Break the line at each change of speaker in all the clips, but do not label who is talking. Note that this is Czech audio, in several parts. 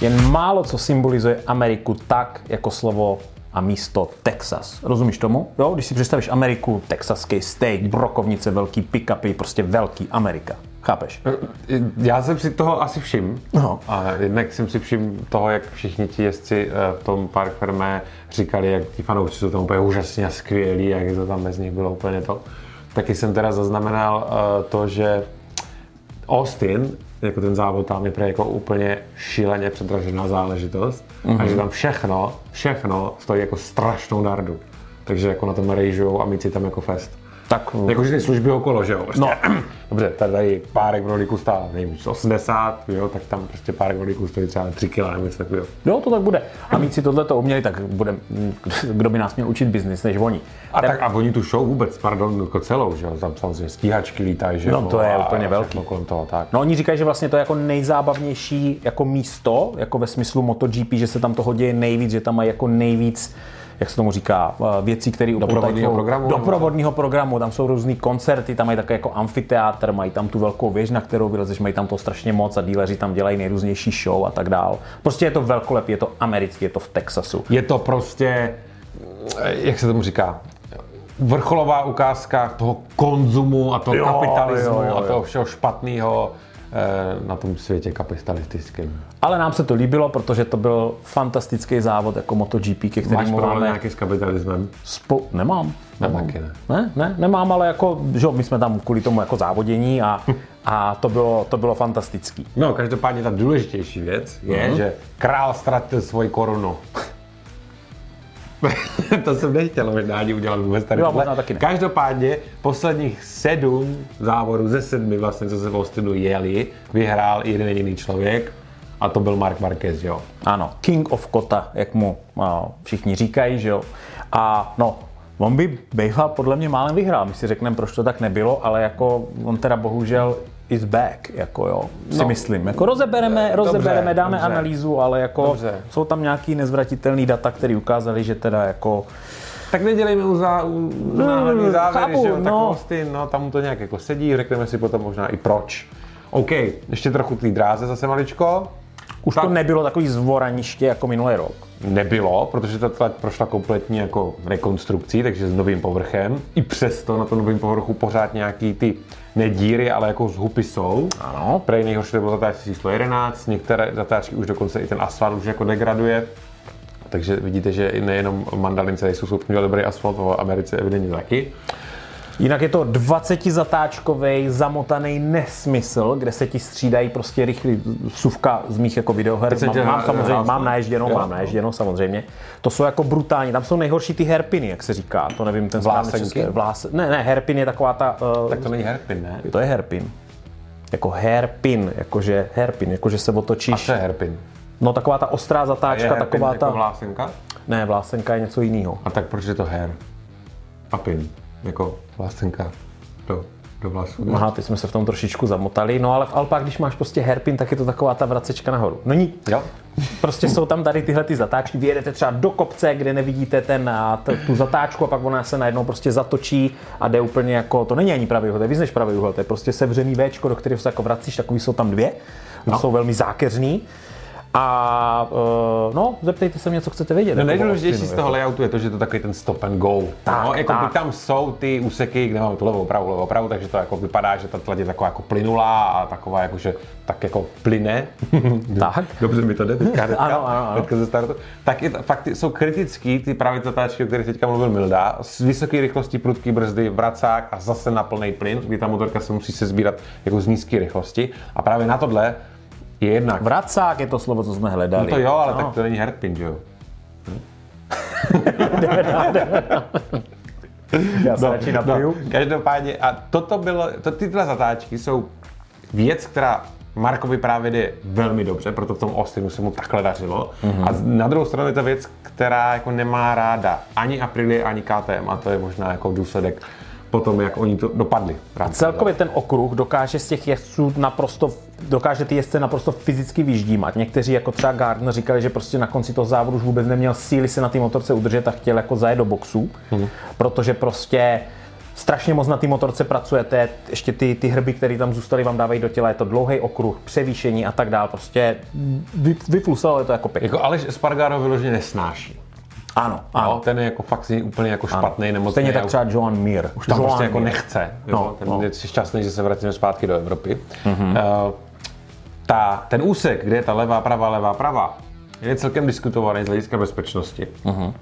Jen málo co symbolizuje Ameriku tak, jako slovo a místo Texas. Rozumíš tomu? Jo, když si představíš Ameriku, texaský steak, brokovnice, velký pick-upy, prostě velký Amerika. Chápeš?
Já jsem si toho asi všim.
No.
A jednak jsem si všim toho, jak všichni ti jezdci eh, v tom park firmé říkali, jak ti fanoušci jsou tam úplně úžasně a skvělí, jak to tam bez nich bylo úplně to. Taky jsem teda zaznamenal eh, to, že Austin, jako ten závod tam je jako úplně šíleně předražená záležitost mm-hmm. a že tam všechno, všechno stojí jako strašnou dardu. Takže jako na tom rejžujou a míci tam jako fest.
Tak
Jakože ty služby okolo, že jo? Prostě.
No.
Dobře, tady párek v rolíku stál, nevím, 80, jo, tak tam prostě párek v rolíku stojí třeba 3 kg nebo něco takového.
Jo, to tak bude. A mít si tohle to uměli, tak bude, kdo by nás měl učit biznis, než oni.
A, tak, a oni tu show vůbec, pardon, jako celou, že jo, tam samozřejmě stíhačky lítají, že jo.
No, to je
a
úplně
všechno
velký.
kolem toho, tak.
No oni říkají, že vlastně to je jako nejzábavnější jako místo, jako ve smyslu MotoGP, že se tam toho děje nejvíc, že tam mají jako nejvíc jak se tomu říká, eh, věcí, které
Doprovodného programu?
Doprovodního programu, tam jsou různý koncerty, tam mají také jako amfiteátr, mají tam tu velkou věž, na kterou vylezeš, mají tam to strašně moc a díleři tam dělají nejrůznější show a tak dál. Prostě je to velkolepý, je to americký, je to v Texasu.
Je to prostě, jak se tomu říká, vrcholová ukázka toho konzumu a toho
Jo,
kapitalismu
jo, jo,
a toho
jo.
všeho špatného na tom světě kapitalistickém.
Ale nám se to líbilo, protože to byl fantastický závod jako MotoGP, ke
Máš
kterému
problém
máme
nějaký s kapitalismem?
spou... Nemám. Nemám.
taky ne.
Ne, ne, nemám, ale jako, že my jsme tam kvůli tomu jako závodění a, a to, bylo, to bylo fantastický.
No, každopádně ta důležitější věc je,
Mhm.
že král ztratil svoji korunu. to jsem nechtěl možná ani udělat vůbec tady.
Jo, možná taky ne.
Každopádně posledních sedm závodů ze sedmi vlastně, co se v Austinu jeli, vyhrál jeden jediný člověk a to byl Mark Marquez, jo.
Ano, King of Kota, jak mu všichni říkají, že jo. A no, on by býval podle mě málem vyhrál, my si řekneme, proč to tak nebylo, ale jako on teda bohužel is back, jako jo, si
No.
myslím. Jako rozebereme,
Dobře,
rozebereme, dáme
dobře.
analýzu, ale jako
Dobře.
jsou tam nějaký nezvratitelný data, které ukázali, že teda jako
Tak nedělejme u, zá, u
No,
náhodný závěry,
chápu,
že jo, tak
no.
Austin, no, tam to nějak jako sedí, řekneme si potom možná i proč. OK, ještě trochu té dráze zase maličko.
už
Tak.
to nebylo takový zvoraniště jako minulý rok.
Nebylo, protože ta trať prošla kompletní jako rekonstrukcí, takže s novým povrchem. I přesto na tom novém povrchu pořád nějaký ty nedíry, ale jako zhupy jsou.
Ano.
Prej nejhorší to bylo zatáčky číslo 11, některé zatáčky už dokonce i ten asfalt už jako degraduje. Takže vidíte, že i nejenom mandalince jsou schopni dobrý asfalt, v Americe evidentně taky.
Jinak je to 20 zatáčkový zamotaný nesmysl, kde se ti střídají prostě rychlý vsuvka z mých jako videoher.
Teď
Mám,
tě
mám samozřejmě,
hrál
mám
Jo.
mám naježděnou samozřejmě. To jsou jako brutální, tam jsou nejhorší ty herpiny, jak se říká, to nevím, ten správný český. Vlás... Ne, ne, herpin je taková ta, uh,
Tak to není hairpin, ne?
to je herpin. Jako hairpin, jakože hairpin, jakože se
A
otočíš.
co je hairpin?
No taková ta ostrá
Je
zatáčka,
hairpin
taková
jako
ta...
vlásenka?
Ne, vlásenka je něco jiného.
A tak proč je to hair? A pin, jako vlásenka do, do vlasů. ne?
Aha, teď jsme se v tom trošičku zamotali, no ale v Alpách, když máš prostě hairpin, tak je to taková ta vracečka nahoru. No ní,
Jo?
Prostě jsou tam tady tyhle ty zatáčky, vyjedete třeba do kopce, kde nevidíte ten, t- tu zatáčku a pak ona se najednou prostě zatočí a jde úplně jako, to není ani pravý úhel, to je víc než pravý úhel, to je prostě sevřený Včko, do kterého se jako vracíš, takový jsou tam dvě, no. jsou velmi zákeřný. A uh, no, zeptejte se mě, co chcete vědět.
No
jako
nejdůležitější
Austinu,
z toho layoutu je to, že to takový ten stop and go.
Tak,
no, jako
tak.
by tam jsou ty úseky, kde máme tu levou, pravou, levou, pravou, takže to jako vypadá, že ta tlať je taková jako plynulá a taková jako, že tak jako plyne.
Tak.
Dobře mi to jde teďka, teďka,
Ano, ano, ano.
teďka ze startu. Tak je, to- fakt jsou kritický ty právě zatáčky, o kterých teďka mluvil Milda, s vysoké rychlostí prudký brzdy, vracák a zase na plný plyn, kdy ta motorka se musí sbírat jako z nízké rychlosti. A právě na tohle je jednak.
Vracák je to slovo, co jsme hledali.
No to jo, ale
no.
tak to není hairpin, že jo?
Já se radši napiju.
No, každopádně, a toto bylo, to, tyhle zatáčky jsou věc, která Markovi právě jde velmi dobře, proto v tom Austinu se mu takhle dařilo. Mm-hmm. A na druhou stranu je to věc, která jako nemá ráda ani Aprilia, ani KTM a to je možná jako důsledek potom, jak oni to dopadli.
Celkově ten okruh dokáže z těch jezdců naprosto, dokáže ty jezdce naprosto fyzicky vyždímat. Někteří, jako třeba Gardner, říkali, že prostě na konci toho závodu už vůbec neměl síly se na té motorce udržet a chtěl jako zajet do boxu, hmm. protože prostě strašně moc na té motorce pracujete, ještě ty, ty hrby, které tam zůstaly, vám dávají do těla, je to dlouhý okruh, převýšení a tak dále, prostě vy, vyflusalo je to jako pěkně.
Jako Aleš Espargaro vyloženě nesnáší.
Ano, ano.
No, ten je jako fakt úplně jako špatný, nemocný.
Stejně tak třeba Joan Mir.
Už tam
Joan
prostě jako
Mir.
nechce. Jo?
No,
ten
no.
je šťastný, že se vracíme zpátky do Evropy. Mm-hmm. Uh, ta, ten úsek, kde je ta levá, pravá, levá, pravá, je celkem diskutovaný z hlediska bezpečnosti. Mm-hmm.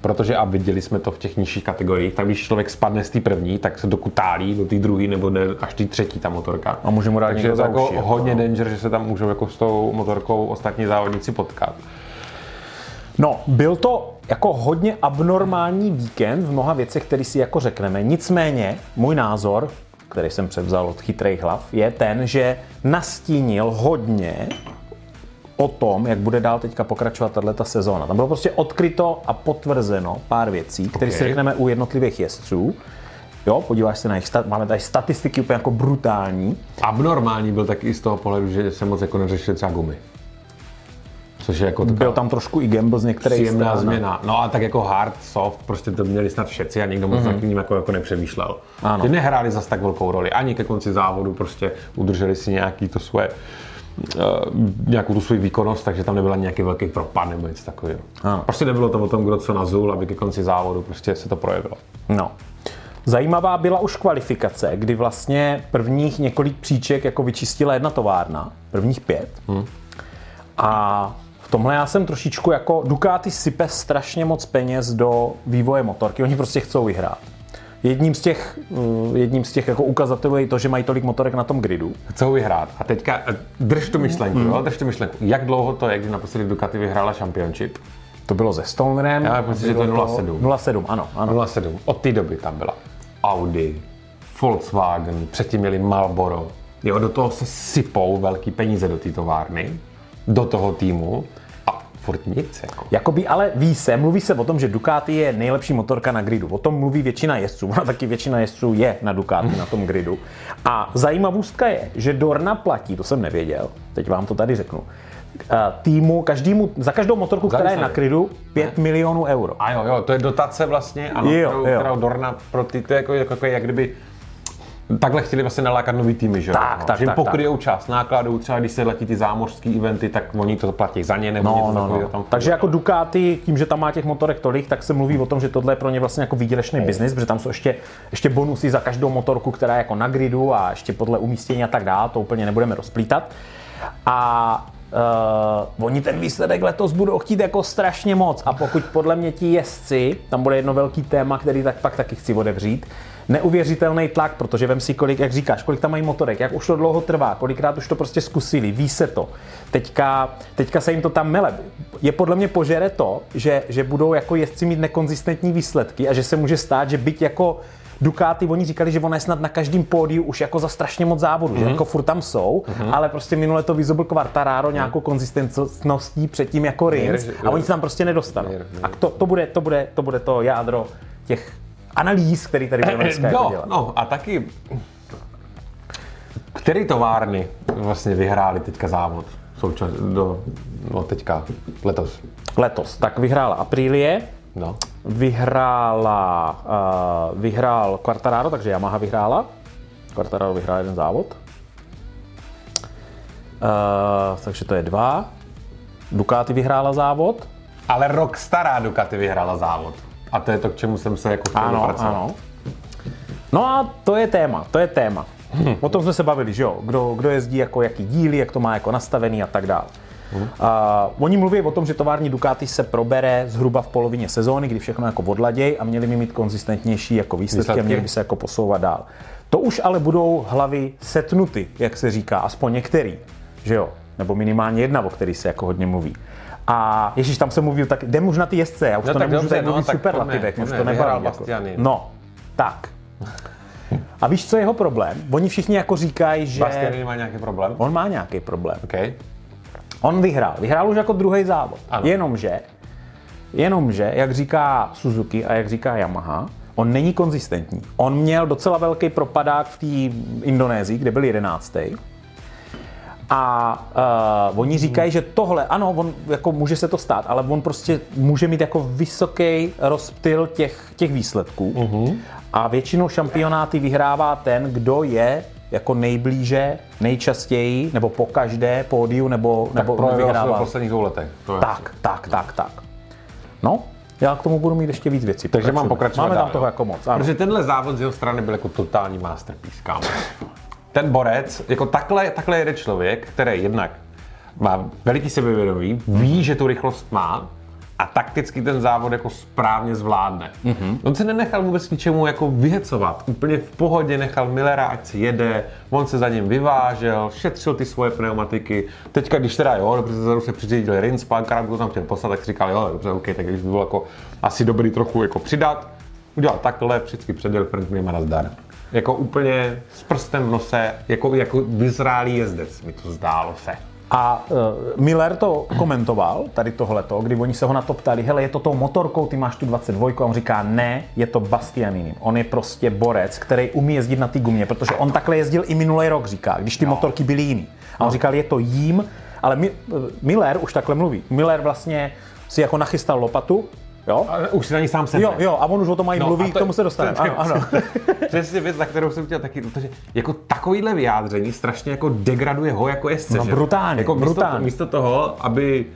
Protože a viděli jsme to v těch nižších kategoriích, tak když člověk spadne z té první, tak se dokutálí do té druhé nebo ne, až té třetí ta motorka.
A může mu dát
Takže je to jako
uši, jako,
hodně
no.
danger, že se tam můžou jako s tou motorkou ostatní závodníci potkat.
No, byl to jako hodně abnormální víkend v mnoha věcech, který si jako řekneme. Nicméně, můj názor, který jsem převzal od chytrých hlav, je ten, že nastínil hodně o tom, jak bude dál teďka pokračovat tato sezóna. Tam bylo prostě odkryto a potvrzeno pár věcí, které
Ok.
si řekneme u jednotlivých jezdců. Jo, podíváš se na jejich stat, máme tady statistiky úplně jako brutální.
Abnormální byl taky i z toho pohledu, že se moc jako neřešili třeba gumy. Což je jako taková
Byl tam trošku i gamble z některých
příjemná
stran.
změna. No a tak jako hard, soft, prostě to měli snad všetci a nikdo moc mm-hmm. nad tím jako, jako nepřemýšlel.
Ano.
Že nehráli zas tak velkou roli. Ani ke konci závodu prostě udrželi si nějaký to svoje uh, nějakou tu svou výkonnost, takže tam nebyla nějaký velký propad nebo něco takového.
Ano.
Prostě nebylo to o tom, kdo co nazul, aby ke konci závodu prostě se to projevilo.
No. Zajímavá byla už kvalifikace, kdy vlastně prvních několik příček jako vyčistila jedna továrna, prvních pět. Hmm. A tomhle já jsem trošičku jako Ducati sype strašně moc peněz do vývoje motorky, oni prostě chcou vyhrát. Jedním z těch, uh, jedním z těch jako ukazatelů je to, že mají tolik motorek na tom gridu.
Chcou vyhrát. A teďka eh, drž tu myšlenku,
Hmm.
jo? drž tu myšlenku. Jak dlouho to je, když naposledy Ducati vyhrála Championship?
To bylo ze Stonerem.
Já myslím, že to je
bylo
0,7.
0,7, ano, ano.
0,7. Od té doby tam byla Audi, Volkswagen, předtím měli Marlboro. Jo, do toho se sypou velký peníze do té továrny, do toho týmu a furt nic. Jako.
Jakoby ale ví se, mluví se o tom, že Ducati je nejlepší motorka na gridu. O tom mluví většina jezdců. Ona taky většina jezdců je na Ducati, na tom gridu. A zajímavostka je, že Dorna platí, to jsem nevěděl, teď vám to tady řeknu, eh, týmu, každému, za každou motorku, která je na gridu, 5 milionů euro.
A jo, jo, to je dotace vlastně, ano,
Jo,
kterou,
jo.
kterou Dorna pro ty, to je jako, jako, jako jak kdyby Takhle chtěli vlastně nalákat nový týmy, že?
Tak,
no,
tak,
že jim
tak,
pokryjou část nákladů, třeba když se letí ty zámořské eventy, tak oni to platí za ně nebo
No,
něco
no, no.
tam.
Takže jako Ducati, tím, že tam má těch motorek tolik, tak se mluví o tom, že tohle je pro ně vlastně jako výdělečný biznis, protože tam jsou ještě, ještě bonusy za každou motorku, která je jako na gridu a ještě podle umístění a tak dále, to úplně nebudeme rozplítat. A Uh, oni ten výsledek letos budou chtít jako strašně moc a pokud podle mě ti jezdci, tam bude jedno velký téma, který tak pak taky chci odevřít, neuvěřitelný tlak, protože vem si kolik, jak říkáš, kolik tam mají motorek, jak už to dlouho trvá, kolikrát už to prostě zkusili, ví se to. Teďka, teďka se jim to tam mele. Je podle mě požere to, že, že budou jako jezdci mít nekonzistentní výsledky a že se může stát, že byť jako Ducati, oni říkali, že ona je snad na každém pódiu už jako za strašně moc závodů, mm-hmm. že jako furt tam jsou, mm-hmm. ale prostě minule to vyzobl Quartararo mm-hmm. nějakou konzistentností předtím jako Rins a oni se tam prostě nedostanou. A to, to, bude, to, bude, to bude to jádro těch analýz, který tady budeme dneska jako
no,
dělat.
no, a taky, který továrny vlastně vyhráli teďka závod? Součas, do, no teďka, letos.
Letos. Tak vyhrála Aprilie,
No.
vyhrála, uh, vyhrál Quartararo, takže Yamaha vyhrála. Quartararo vyhrál jeden závod. Uh, takže to je dva. Ducati vyhrála závod.
Ale rok stará Ducati vyhrála závod. A to je to, k čemu jsem se jako chtěl
Ano,
dopracovat.
ano. No a to je téma, to je téma.
Hm.
O tom jsme se bavili, že jo? Kdo, kdo jezdí jako jaký díly, jak to má jako nastavený a tak dále.
Hm.
Uh, oni mluví o tom, že tovární Ducati se probere zhruba v polovině sezóny, kdy všechno jako odladěj a měli by mít konzistentnější jako výsledky,
Výsledky.
a měli by se jako posouvat dál. To už ale budou hlavy setnuty, jak se říká, aspoň některý, že jo? Nebo minimálně jedna, o který se jako hodně mluví. A Ježíš, tam se mluví, tak jdem už na ty jezdce, já už
No
to nemůžu
dobře,
tady
no,
mluvit
tak
superlativech,
pojďme,
už to nebaví. Jako. No, tak. A víš, co je jeho problém? Oni všichni jako říkají, že
Bastianini má nějaký problém?
on má nějaký problém.
OK.
On vyhrál. Vyhrál už jako druhý závod.
Ano.
Jenomže, jenomže, jak říká Suzuki a jak říká Yamaha, on není konzistentní. On měl docela velký propadák v té Indonésii, kde byl jedenáctý. A uh, oni říkají, že tohle, ano, on, jako může se to stát, ale on prostě může mít jako vysoký rozptyl těch, těch výsledků. Uh-huh. A většinou šampionáty vyhrává ten, kdo je jako nejblíže, nejčastěji, nebo po každé pódiu, nebo,
Tak
nebo
projevilo se v
vyhrává.
posledních dvou letech. To je
Tak, tak, tak, tak. No, já k tomu budu mít ještě víc věcí.
Takže mám
Pokračujeme.
pokračovat
Máme tam
dál,
toho
jo?
jako moc. Ano.
Protože tenhle závod z jeho strany byl jako totální masterpiece, kámo. Ten borec, jako takhle, takhle jede člověk, který jednak má veliký sebevědomí, ví, že tu rychlost má a takticky ten závod jako správně zvládne. Mm-hmm. On se nenechal vůbec ničemu jako vyhecovat. Úplně v pohodě nechal Millera, ať si jede, on se za ním vyvážel, šetřil ty svoje pneumatiky. Teďka, když teda jo, dobře, se přiřídil Rins, párkrát ho tam chtěl poslat, tak si říkal, jo, dobře, OK, tak když by bylo jako asi dobrý trochu jako přidat, udělal takhle, vždycky předěl Frank Nima na zdar. Jako úplně s prstem v nose, jako, jako vyzrálý jezdec mi to zdálo se.
A uh, Miller to komentoval, tady tohleto, kdy oni se ho na to ptali, hele, je to tou motorkou, ty máš tu 22, a on říká, ne, je to Bastianini. On je prostě borec, který umí jezdit na té gumě, protože on takhle jezdil i minulý rok, říká, když ty motorky byly jiný. A on říkal, je to jím, ale Mi- Miller už takhle mluví. Miller vlastně si jako nachystal lopatu, jo?
Ale už si na ní sám sedne.
Jo, jo, a on už o tom mají
No,
mluví,
a
k tomu se dostaneme.
to-
Ano,
to-
ano.
Přesně věc, na kterou jsem chtěl taky, protože jako takovýhle vyjádření strašně jako degraduje ho jako jezdce.
No, brutálně,
jako místo,
brutálně.
místo toho, aby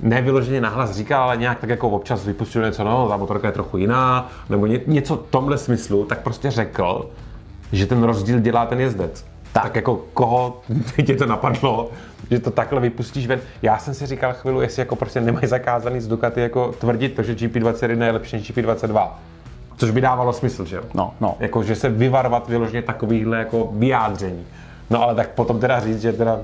nevyloženě nahlas říkal, ale nějak tak jako občas vypustil něco, no, ta motorka je trochu jiná, nebo ně, něco v tomhle smyslu, tak prostě řekl, že ten rozdíl dělá ten jezdec. Tak, tak jako koho tě to napadlo, že to takhle vypustíš ven. Já jsem si říkal chvíli, jestli jako prostě nemají zakázaný z Ducati jako tvrdit to, že GP21 je lepší než GP22. Což by dávalo smysl, že jo?
No, no.
Jako, že se vyvarovat vyloženě takovýchhle jako vyjádření. No ale tak potom teda říct, že teda...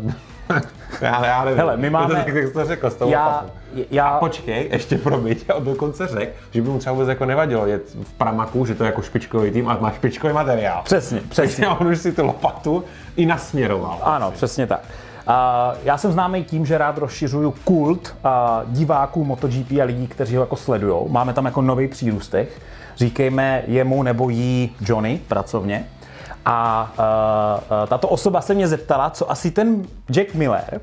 já, já nevím.
Hele, my máme-
To, tak, jak jsi to řekl, s tou
Já,
lopatou.
Já,
Počkej, ještě promiň, on dokonce řekl, že by mu třeba vůbec jako nevadilo jet v Pramaku, že to je jako špičkový tým a má špičkový materiál.
přesně, přesně.
Takže on už si tu lopatu i nasměroval.
Ano, přesně tak. A já jsem známý tím, že rád rozšiřuju kult a diváků MotoGP a lidí, kteří ho jako sledují. Máme tam jako nový přírůstek. Říkejme jemu nebo jí Johnny pracovně. A uh, tato osoba se mě zeptala, co asi ten Jack Miller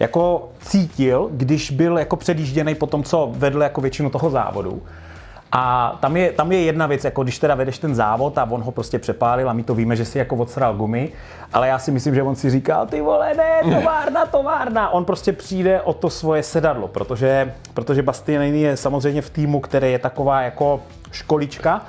jako cítil, když byl jako předjížděný po tom, co vedl jako většinu toho závodu. A tam je, tam je jedna věc, jako když teda vedeš ten závod a on ho prostě přepálil a my to víme, že si jako odsral gumy, ale já si myslím, že on si říkal, ty vole, ne, továrna, továrna. On prostě přijde o to svoje sedadlo, protože, protože Bastianini je samozřejmě v týmu, který je taková jako školička,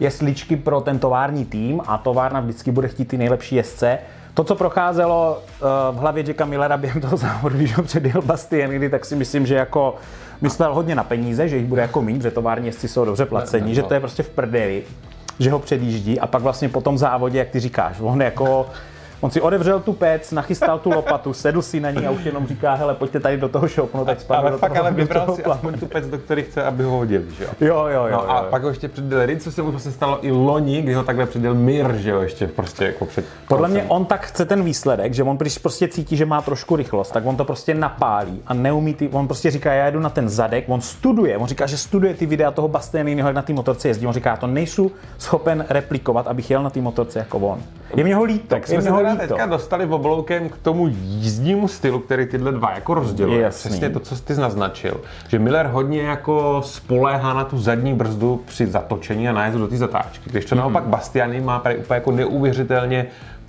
jesličky pro ten tovární tým a továrna vždycky bude chtít ty nejlepší jezdce. To, co procházelo eh, v hlavě Jacka Millera během toho závodu, když ho předjel Bastianini, tak si myslím, že jako myslel hodně na peníze, že jich bude jako mít, že tovární jezdci jsou dobře placení,
ne,
že
no.
to je prostě v prdeli, že ho předjíždí a pak vlastně po tom závodě, jak ty říkáš, on jako On si odevřel tu pec, nachystal tu lopatu, sedl si na ní a už jenom říká, hele, pojďte tady do toho šoupnu, tak spadl
ale
do
fakt
toho,
ale
do
vybral
toho
si aspoň tu pec, do který chce, aby ho hodili, že jo?
Jo, jo, jo.
No a
jo.
pak ho ještě předjel Rin, co se mu vlastně stalo i loni, kdy ho takhle předjel Mir, že jo, ještě prostě jako před
Podle mě on tak chce ten výsledek, že on když prostě cítí, že má trošku rychlost, tak on to prostě napálí a neumí ty, on prostě říká, já jedu na ten zadek, on studuje, on říká, že studuje ty videa toho Bastianiniho, jak na té motorce jezdí, on říká, já to nejsou schopen replikovat, abych jel na té motorce jako on. Je mě ho líto,
Tak jsme se teda
líto.
teďka dostali obloukem k tomu jízdnímu stylu, který tyhle dva jako rozděluje.
Jasný.
Přesně to, co jsi naznačil. Že Miller hodně jako spoléhá na tu zadní brzdu při zatočení a nájezdu do té zatáčky. Když to naopak Bastiany má tady úplně jako neuvěřitelně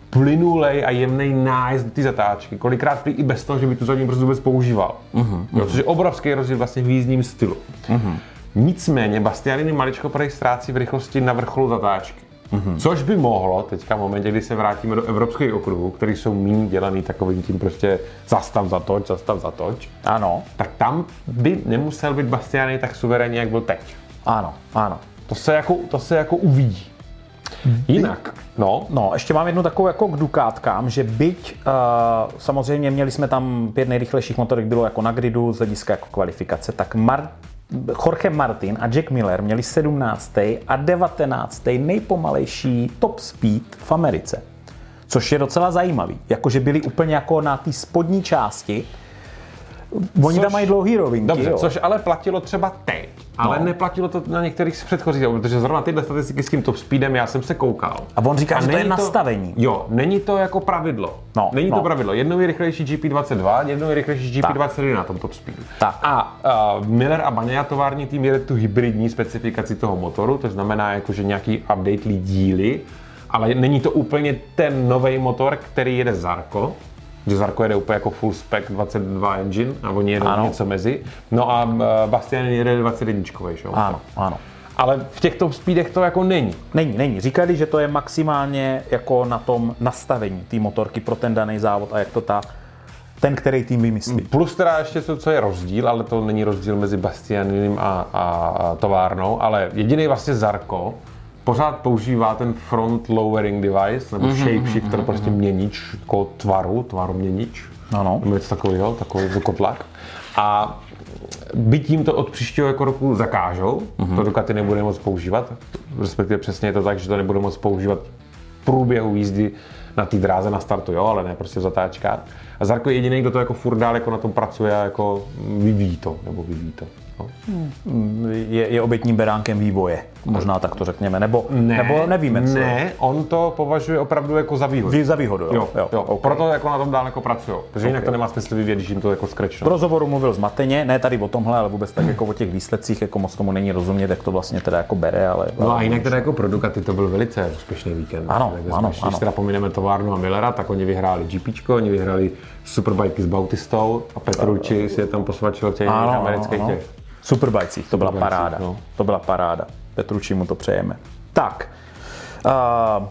plynulej a jemný nájezd do té zatáčky. Kolikrát prý i bez toho, že by tu zadní brzdu vůbec používal. Uh-huh, jo, což je obrovský rozdíl vlastně v jízdním stylu. Uh-huh. Nicméně Bastianini maličko prej ztrácí v rychlosti na vrcholu zatáčky. Mm-hmm. Což by mohlo teďka v momentě, kdy se vrátíme do evropských okruhů, které jsou méně dělaný takovým tím prostě zastav zatoč, zastav zatoč,
Ano,
tak tam by nemusel být Bastiany tak suverénní, jak byl teď.
ano, ano.
To se jako, to se jako uvidí. Jinak, no,
No, ještě mám jednu takovou jako k Dukátkám, že byť uh, samozřejmě měli jsme tam pět nejrychlejších motorek, bylo jako na gridu z hlediska jako kvalifikace, tak Mar- Jorge Martin a Jack Miller měli 17. a 19. nejpomalejší top speed v Americe. Což je docela zajímavý. Jakože byli úplně jako na té spodní části. Oni
Což-
tam mají dlouhý rovinky,
dobře,
jo.
což ale platilo třeba teď. ale
No.
neplatilo to na některých z předchozích, protože zrovna tyhle statistiky s tím top speedem já jsem se koukal.
A on říká, že to je
není
nastavení.
Jo, není to jako pravidlo.
No,
není
no.
to pravidlo. Jednou je rychlejší GP22, jednou je rychlejší GP23 na tom top speedu.
Tak.
A uh, Miller a Baňa tovární tým jede tu hybridní specifikaci toho motoru, to znamená jako, že nějaký update díly, ale není to úplně ten nový motor, který jede Zarko, že Zarko jede úplně jako full spec 22 engine a oni jedou
Ano.
něco mezi. No a uh, Bastian jede 21, že jo?
Ano, ano.
Ale v těch top speedech to jako není.
Není, není. Říkali, že to je maximálně jako na tom nastavení té motorky pro ten daný závod a jak to ta, ten, který tým vymyslí.
Plus teda ještě co, co je rozdíl, ale to není rozdíl mezi Bastianinem a, a, a továrnou, ale jediný vlastně Zarko pořád používá ten front lowering device, nebo mm-hmm, shapeshifter, mm-hmm. prostě měnič, jako tvaru, tvaru měnič,
Ano.
nebo něco takového, takový kotlak. A byť jim to od příštího jako roku zakážou, mm-hmm. to Ducati nebude moc používat, respektive přesně je to tak, že to nebude moc používat v průběhu jízdy na té dráze na startu, jo, ale ne prostě v zatáčkách. A Zarko je jediný, kdo to jako furt dál jako na tom pracuje a jako vyvíjí to, nebo vyvíjí to. No.
Je, je obětním beránkem vývoje, možná tak to řekněme, nebo, nebo nevíme co.
Ne, on to považuje opravdu jako za výhodu.
Vy za výhodu, jo?
Jo, jo, jo.
ok.
Proto jako na tom dál jako pracují. Protože jinak to nemá smysl vyvíjet, když jim to jako
V
skrečnou.
rozhovoru mluvil zmateně, ne tady o tomhle, ale vůbec tak jako o těch výsledcích, jako moc tomu není rozumět, jak to vlastně teda jako bere, ale...
No a jinak teda jako pro Ducati to byl velice úspěšný víkend.
Ano,
Tak
ano,
Když
ano.
teda pomineme továrnu a Millera, tak oni vyhráli GPčko, oni vyhráli Superbike s Bautistou a Petrucci si je tam posvačil těch
Ano, ano,
amerických
ano.
těch.
Superbajcích, to byla paráda.
no.
To byla paráda. Petruči mu to přejeme. Tak, uh,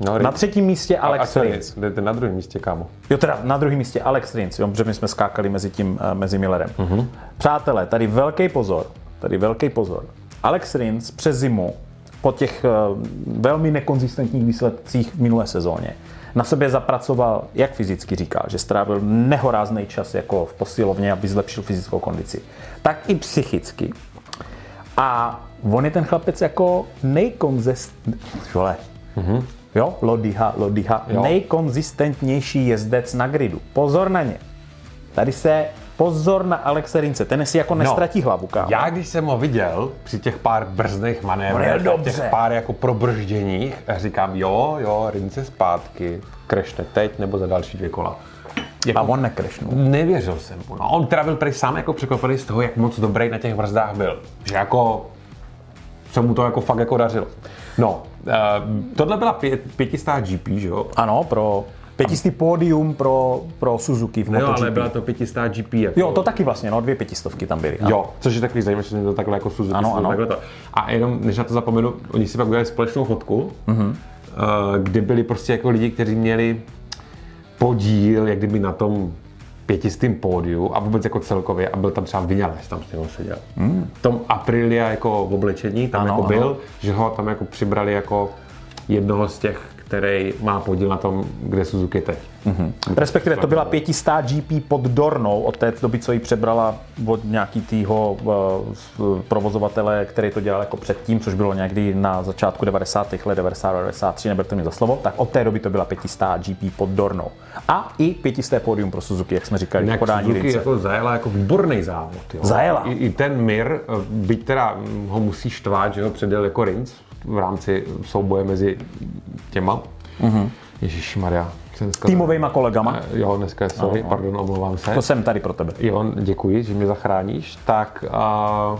No,
na třetím místě Alex
a, a
Rins.
Jdete na druhém místě, kámo.
Jo, teda na druhém místě Alex Rins, jo, protože my jsme skákali mezi tím, eh, mezi Millerem.
Mhm.
Přátelé, tady velký pozor, tady velký pozor. Alex Rins přes zimu, po těch eh, velmi nekonzistentních výsledcích v minulé sezóně, na sobě zapracoval, jak fyzicky říkal, že strávil nehorázný čas jako v posilovně, aby zlepšil fyzickou kondici, tak i psychicky. A on je ten chlapec jako nejkonzist... Vole. Jo, Lodyha, Lodyha,
Jo.
nejkonzistentnější jezdec na gridu. Pozor na ně. Tady se pozor na Alexe Rince, ten si jako nestratí hlavu, kámo.
Já, když jsem ho viděl při těch pár brzdných manévrech, těch pár jako probržděních, říkám, jo, jo, Rince zpátky, krešne teď nebo za další dvě kola.
A on nekrešnul.
Nevěřil jsem mu. No, on teda byl prý sám jako překvapený z toho, jak moc dobrý na těch brzdách byl. Že jako se mu to jako fakt jako dařilo. No, uh, tohle byla pě, pětistá GP, že jo?
Ano, pro pětistý pódium pro, pro Suzuki v
No jo,
MotoGP.
ale byla to pětistá GP. Jako,
Jo, to taky vlastně, no, dvě pětistovky tam byly. ano.
Jo, což je takový zajímavé, že to takhle jako Suzuki.
Ano, ano.
Takhle to. A jenom, než na to zapomenu, oni si pak udělali společnou fotku,
Mhm.
mm-hmm. kde byli prostě jako lidi, kteří měli podíl, jak kdyby na tom pětistým pódiu a vůbec jako celkově a byl tam třeba Vinales, tam s ním seděl. Mm. V tom Aprilia jako v oblečení tam
Ano,
jako
ano.
byl, že ho tam jako přibrali jako jednoho z těch, který má podíl na tom, kde Suzuki teď. Mm.
Respektive to byla pětistá GP pod Dornou od té doby, co ji přebrala od nějaký týho uh, provozovatele, který to dělal jako předtím, což bylo někdy na začátku 90. let, 92, 93, neberte mi za slovo, tak od té doby to byla pětistá GP pod Dornou. A i pětisté pódium pro Suzuki, jak jsme říkali,
Jinak
podání
Suzuki
Rince.
jako zajela jako výborný závod. Jo.
Zajela.
I, I, ten Mir, eh, byť teda mm, ho musí štvát, že ho předjel jako Rins v rámci souboje mezi těma. Mm-hmm. Jsem dneska-
Týmovejma kolegama.
Eh, Jo, dneska je sorry, pardon, omlouvám se.
To jsem tady pro tebe.
Jo, děkuji, že mě zachráníš. Tak uh,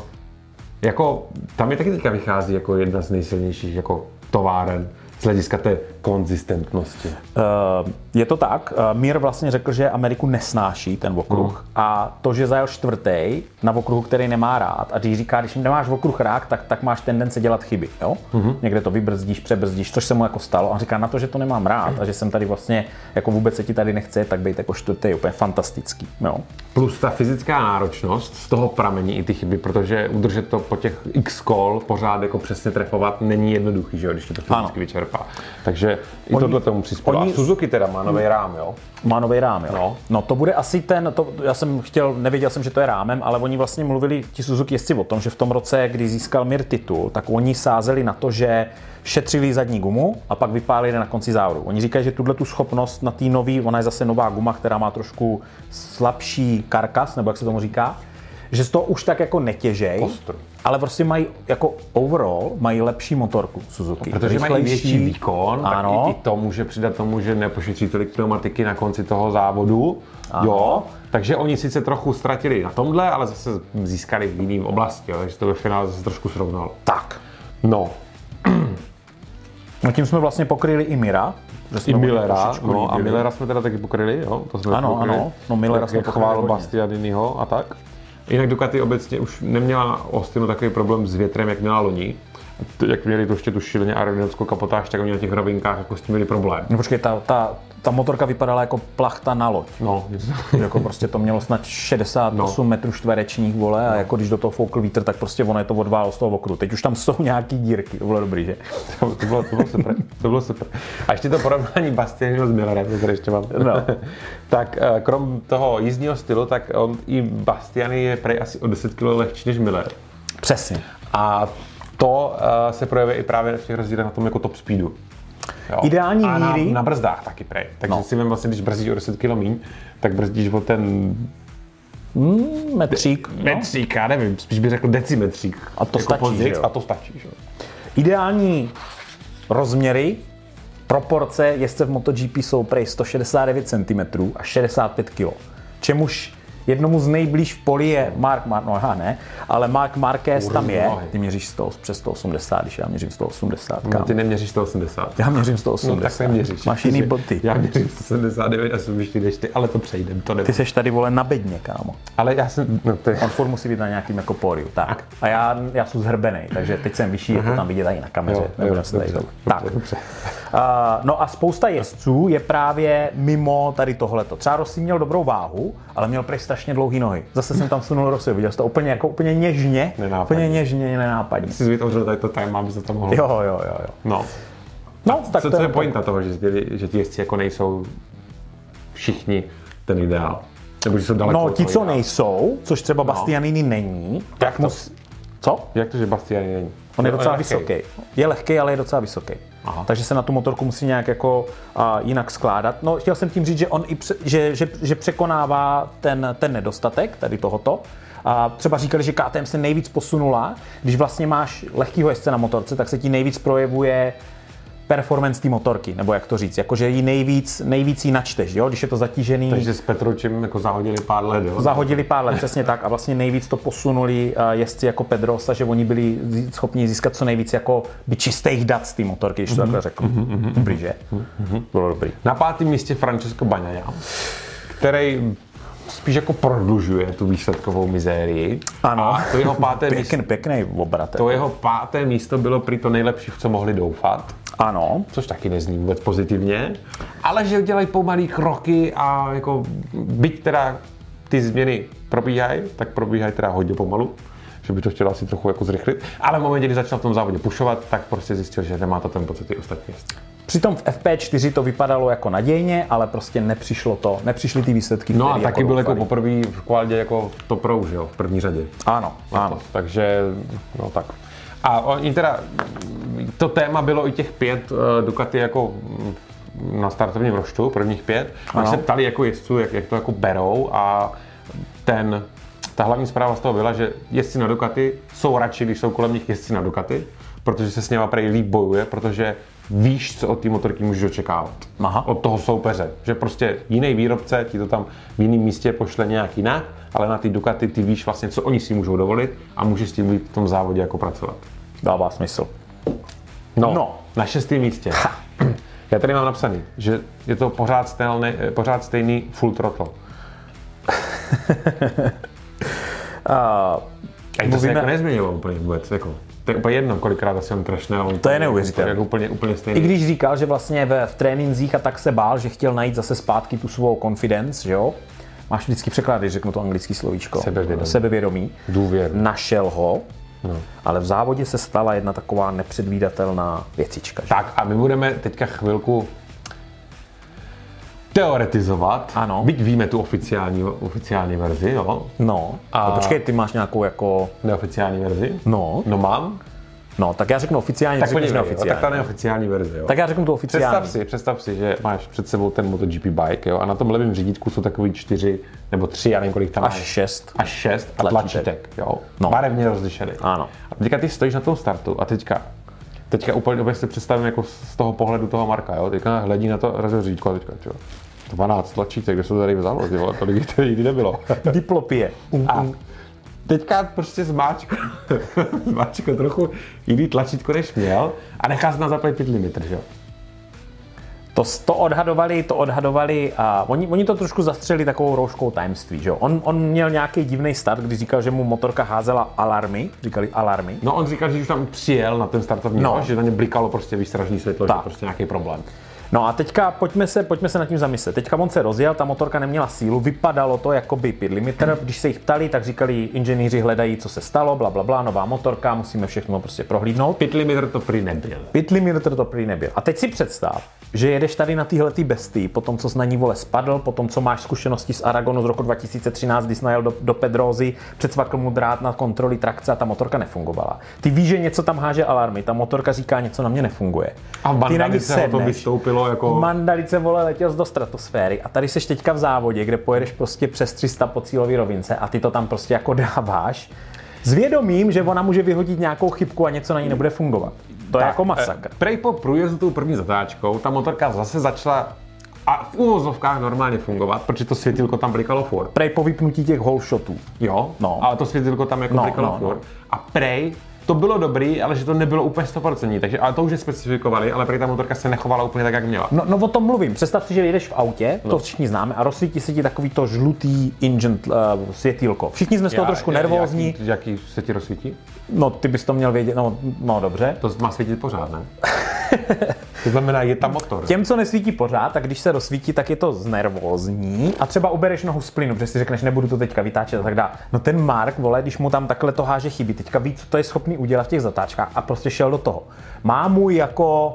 jako tam je taky teďka vychází jako jedna z nejsilnějších jako továren z hlediska té konzistentnosti.
Eh, Je to tak. Eh, Mír vlastně řekl, že Ameriku nesnáší ten okruh a to, že zajel čtvrtý na okruhu, který nemá rád a když říká, když nemáš okruh rád, tak, tak máš tendenci dělat chyby. Jo? Někde to vybrzdíš, přebrzdíš, což se mu jako stalo. A on říká, na to, že to nemám rád a že jsem tady vlastně, jako vůbec se ti tady nechce, tak být jako čtvrtý úplně fantastický. Jo?
Plus ta fyzická náročnost, z toho pramení i ty chyby, protože udržet to po těch x kol pořád jako přesně trefovat není jednoduchý, že jo, když to fyzicky
Ano.
vyčerpá. Takže i tohle tomu
oni-
A Suzuki teda má nový rám, jo?
Má nový rám, jo.
No.
no. to bude asi ten, to, já jsem chtěl, nevěděl jsem, že to je rámem, ale oni vlastně mluvili, ti Suzuki jezdci o tom, že v tom roce, kdy získal Mir titul, tak oni sázeli na to, že šetřili zadní gumu a pak vypálili na konci závodu. Oni říkají, že tuhle tu schopnost na té nový, ona je zase nová guma, která má trošku slabší karkas, nebo jak se tomu říká, že z toho už tak jako netěžej,
Kostru.
Ale prostě mají jako overall mají lepší motorku Suzuki.
Protože mají
Rychlejší.
větší výkon,
Ano.
tak i, i to může přidat tomu, že nepošetří tolik pneumatiky na konci toho závodu. Jo, takže oni sice trochu ztratili na tomhle, ale zase získali v jiným oblasti, jo, takže to ve finále zase trošku srovnalo.
Tak.
No,
No tím jsme vlastně pokryli i Mira. Že jsme
i Millera, no, a. Millera jsme teda taky pokryli, jo? To jsme
Ano,
pokryli.
ano. No, Millera jsme
jak
pokryli
chvál
hodně.
Bastianiniho a tak. Jinak Ducati obecně už neměla Austinu takový problém s větrem, jak měla loni. Jak měli to ještě tu šíleně aerodynamickou kapotáž, tak oni na těch rovinkách jako s tím měli problém.
No počkej, ta, ta, ta motorka vypadala jako plachta na loď.
No,
jako prostě to mělo snad 68
No.
metrů čtverečních, vole, a jako když do toho foukl vítr, tak prostě ono je to odválo z toho okruhu. Teď už tam jsou nějaký dírky, to bylo dobrý, že?
to, bylo, to bylo super. To bylo super. A ještě to porovnání Bastianiniho s Millerem, to tady ještě mám.
No.
tak eh, krom toho jízdního stylu, tak on i Bastiany je prej asi o 10 kg lehčí než Miller.
Přesně.
A to uh, se projevuje i právě v těch rozdílech na tom jako top speedu. Jo.
Ideální
a na,
míry-
na, brzdách taky prej. Takže
No.
no. si vím vlastně, když brzdíš o 10 kg míň, tak brzdíš o ten
Metřík. No.
metřík, já nevím, spíš bych řekl decimetřík.
A to
jako
stačí,
později? A to stačí, že?
Ideální rozměry, proporce jezdce v MotoGP jsou prej 169 cm a 65 kg. Čemuž jednomu z nejblíž v poli je Mark Mar- no aha, ne, ale Mark Marquez tam je. Ty měříš 100, přes 180, když já měřím 180.
No,
Kam?
ty neměříš 180.
Já měřím
No,
180.
tak neměříš.
Máš jiný boty.
Já měřím 179 a jsem vyšší než ty, ale to přejdem, to
Ty
nevím.
seš tady vole na bedně, kámo.
Ale já jsem, no to je,
On furt musí být na nějakým jako pódiu. Tak. A já, já jsem zhrbený, takže teď jsem vyšší, je to tam vidět i na kameře.
Jo, jo,
se tady
dobře,
tak.
dobře, dobře.
No a spousta jezdců je právě mimo tady tohleto. Třeba Rossi měl dobrou váhu, ale měl prej strašně dlouhý nohy. Zase jsem tam sunul Rossi, viděl jsi to úplně, jako, úplně něžně,
Nenápadně.
úplně něžně, nenápadně.
si vytvořil tady to time, aby se to mohlo.
Jo, jo, jo, jo.
No.
No, tak
Co,
to
co je
je
pointa toho, že, ti- že ti jezdci jako nejsou všichni ten ideál? Nebo že jsou daleko
No, ti, co nejsou, což třeba Bastianini není, tak
to?
mus... Co?
Jak to, že Bastiani není?
On je
No,
docela
lehkej.
vysoký. Je lehký, ale je docela vysoký.
Aha.
Takže se na tu motorku musí nějak jako a, jinak skládat. No, chtěl jsem tím říct, že on i pře- že, že, že překonává ten, ten nedostatek tady tohoto. A třeba říkali, že KTM se nejvíc posunula, když vlastně máš lehkýho jezdce na motorce, tak se ti nejvíc projevuje performance té motorky, nebo jak to říct, jakože ji nejvíc, nejvíc ji načteš, jo? když je to zatížený.
Takže s Petručem jako zahodili pár let, jo?
Zahodili pár let, přesně tak. A vlastně nejvíc to posunuli eh, jezdci jako Pedrosa, že oni byli schopni získat co nejvíc jako by čistých dat z té motorky, když to takhle řeknu. Dobrý, že? Bylo dobrý.
Na pátém místě Francesco Bagnaia, který spíš jako prodlužuje tu výsledkovou mizérii.
Ano.
A to jeho páté místo,
Pěkný, pěkný obrat.
to jeho páté místo bylo prý to nejlepší, v co mohli doufat.
Ano.
což taky nezní vůbec pozitivně, ale že dělají pomalý kroky a jako byť teda ty změny probíhají, tak probíhají teda hodně pomalu, že by to chtěl asi trochu jako zrychlit, ale v momentě, kdy začal v tom závodě pušovat, tak prostě zjistil, že nemá to tempo, co ty ostatní jezdci.
Přitom v FP4 to vypadalo jako nadějně, ale prostě nepřišlo to, nepřišly ty výsledky,
No a taky byl jako poprvé v kvaldě jako to pro, že jo, v první řadě.
Ano, ano.
Takže, no tak. A oni teda, to téma bylo i těch pět uh, Ducati jako mm, na startovním roštu, prvních pět. Oni
Ano.
se ptali jako jezdců, jak, jak to jako berou a ten, ta hlavní zpráva z toho byla, že jezdci na Ducati jsou radši, když jsou kolem nich jezdci na Ducati, protože se s něma prej líp bojuje, protože víš, co od té motorky můžeš očekávat.
Aha.
Od toho soupeře. Že prostě jiný výrobce ti to tam v jiném místě pošle nějak jinak, ale na ty Ducati ty víš vlastně, co oni si můžou dovolit a můžeš s tím v tom závodě jako pracovat.
Dává smysl.
No,
No.
na šestém místě. Já tady mám napsaný, že je to pořád, stejný, pořád stejný full throttle.
Uh,
A to se jako nezměnilo úplně vůbec. Jako, to je úplně jedno, kolikrát asi on crashnul.
To je neuvěřitelné.
Jako úplně, úplně stejný.
I když říkal, že vlastně ve, v tréninzích a tak se bál, že chtěl najít zase zpátky tu svou confidence, že jo? Máš vždycky překlad, když řeknu to anglické slovíčko.
Sebevědomí.
Sebevědomí.
Důvěr.
Našel ho, no. ale v závodě se stala jedna taková nepředvídatelná věcička. Že?
Tak a my budeme teďka chvilku teoretizovat.
Ano.
Byť víme tu oficiální, oficiální verzi, jo.
No,
A-
počkej, ty máš nějakou jako...
Neoficiální verzi.
No,
No mám.
No, tak já řeknu oficiálně,
Tak
tak řekneš
podívej, jo,
neoficiálně.
tak ta neoficiální verze, jo.
Tak já řeknu to oficiálně.
Představ si, představ si, že máš před sebou ten MotoGP bike, jo, a na tom levém řídítku jsou takový čtyři nebo tři, já nevím, kolik tam
Až
máš.
šest.
Až šest a
Tlačítek.
tlačítek, jo.
No.
Barevně rozlišený.
Ano.
A teďka ty stojíš na tom startu a teďka, teďka úplně, úplně si představím jako z toho pohledu toho Marka, jo. Teďka hledí na to razí řídítko a teďka, čo, 12 tlačítek, kde se to tady vzalo, ty vole, jich tady nikdy nebylo.
Diplopie.
A teďka prostě zmáčko, zmáčko trochu jiný tlačítko, než měl a nechá se na zaplat 5 limit, že jo.
To, to odhadovali, to odhadovali a oni, oni to trošku zastřeli takovou rouškou tajemství, že jo? On, on měl nějaký divný start, když říkal, že mu motorka házela alarmy, říkali alarmy.
No on říkal, že už tam přijel na ten startovní
No.
že na ně blikalo prostě výstražní světlo,
Tak.
že prostě nějaký problém.
No a teďka pojďme se, pojďme se nad tím zamyslet. Teďka on se rozjel, ta motorka neměla sílu, vypadalo to jako by pit limiter. Když se jich ptali, tak říkali, inženýři hledají, co se stalo, bla, bla, bla, nová motorka, musíme všechno prostě prohlídnout.
Pit limiter to prý nebyl.
Pit limiter to prý nebyl. A teď si představ, že jedeš tady na téhle bestii, po tom, co jsi na ní vole spadl, po tom, co máš zkušenosti z Aragonu z roku 2013, kdy jsi najel do, do Pedrozy, předsvakl mu drát na kontroly trakce a ta motorka nefungovala. Ty víš, že něco tam háže alarmy, ta motorka říká, něco na mě nefunguje.
A v
Ty na ní
to
sedneš.
Vystoupilo jako...
Mandalice vole letěl do stratosféry a tady seš teďka v závodě, kde pojedeš prostě přes 300 po cílové rovince a ty to tam prostě jako dáváš s vědomím, že ona může vyhodit nějakou chybku a něco na ní nebude fungovat. To je jako masakr.
eh, Prej po průjezdu tou první zatáčkou, ta motorka zase začala a v uvozovkách normálně fungovat, protože to světilko tam blikalo furt.
Prej po vypnutí těch whole shotů.
Jo,
No.
ale to světilko tam jako
No,
blikalo
no, no.
furt. A prej to bylo dobrý, ale že to nebylo úplně 100%, takže ale to už je specifikovali, ale prej ta motorka se nechovala úplně tak, jak měla.
No, no o tom mluvím. Představ si, že jedeš v autě, no. to všichni známe, a rozsvítí se ti takový to žlutý engine uh, světýlko. Všichni jsme z toho trošku nervózní.
Jaký, jaký se ti rozsvítí?
No, ty bys to měl vědět, no, no dobře.
To má svítit pořád, ne? to znamená, je tam motor.
Těm, co nesvítí pořád, tak když se rozsvítí, tak je to znervózní a třeba ubereš nohu z plynu, protože si řekneš, nebudu to teďka vytáčet a tak dále. No ten Mark, vole, když mu tam takhle to háže chybí, teďka ví, co to je schopný udělat v těch zatáčkách a prostě šel do toho. Má můj jako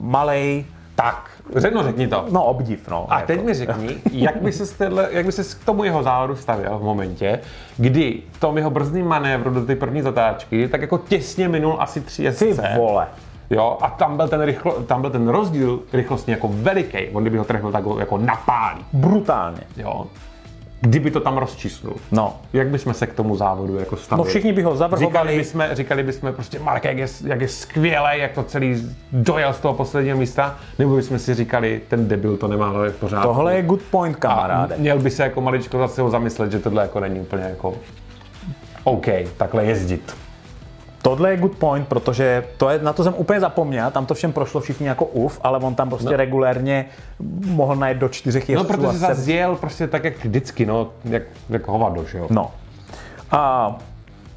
malej,
Tak, řeknu, řekni to.
no obdiv, no.
A
jako.
teď mi řekni, jak by se tenhle, jak by se k tomu jeho závodu stavěl v momentě, kdy v tom jeho brzdným manévru do té první zatáčky, tak jako těsně minul asi tři
Ty
jezdce.
vole.
Jo, a tam byl ten, rychlo, tam byl ten rozdíl rychlostně jako veliký. On kdyby ho trefil, tak ho jako napálí.
Brutálně.
Jo. Kdyby to tam rozčísnul.
No.
Jak bychom se k tomu závodu jako
No
stavili?
všichni by ho
Říkali
zavrhovali.
bychom, říkali bychom prostě, Mark, jak je, jak je skvělý, jak to celý dojel z toho posledního místa, nebo bychom si říkali, ten debil to nemá hlavě v pořádku.
Tohle je good point,
A
kamaráde.
měl by se jako maličko zase ho zamyslet, že tohle jako není úplně jako OK, takhle jezdit.
Tohle je good point, protože to je, na to jsem úplně zapomněl, tam to všem prošlo všichni jako uf, ale on tam prostě no. regulérně mohl najít do čtyřech
No,
jezdců.
protože
a
zase jel prostě tak, jak vždycky, no, jak, jak hovado, že jo.
No. A,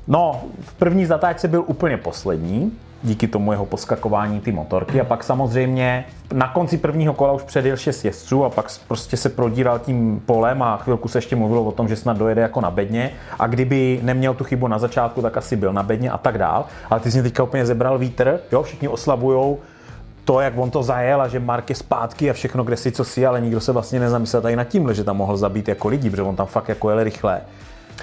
no, v první zatáčce byl úplně poslední, díky tomu jeho poskakování ty motorky a pak samozřejmě na konci prvního kola už předjel šest jezdců a pak prostě se prodíral tím polem a chvilku se ještě mluvilo o tom, že snad dojede jako na bedně a kdyby neměl tu chybu na začátku, tak asi byl na bedně a tak dál. Ale ty jsi mě teďka úplně zebral vítr, jo, všichni oslavujou to, jak on to zajel a že Mark je zpátky a všechno, kde si co si, ale nikdo se vlastně nezamyslel tady nad tímhle, že tam mohl zabít jako lidi, protože on tam fakt jako jel rychle.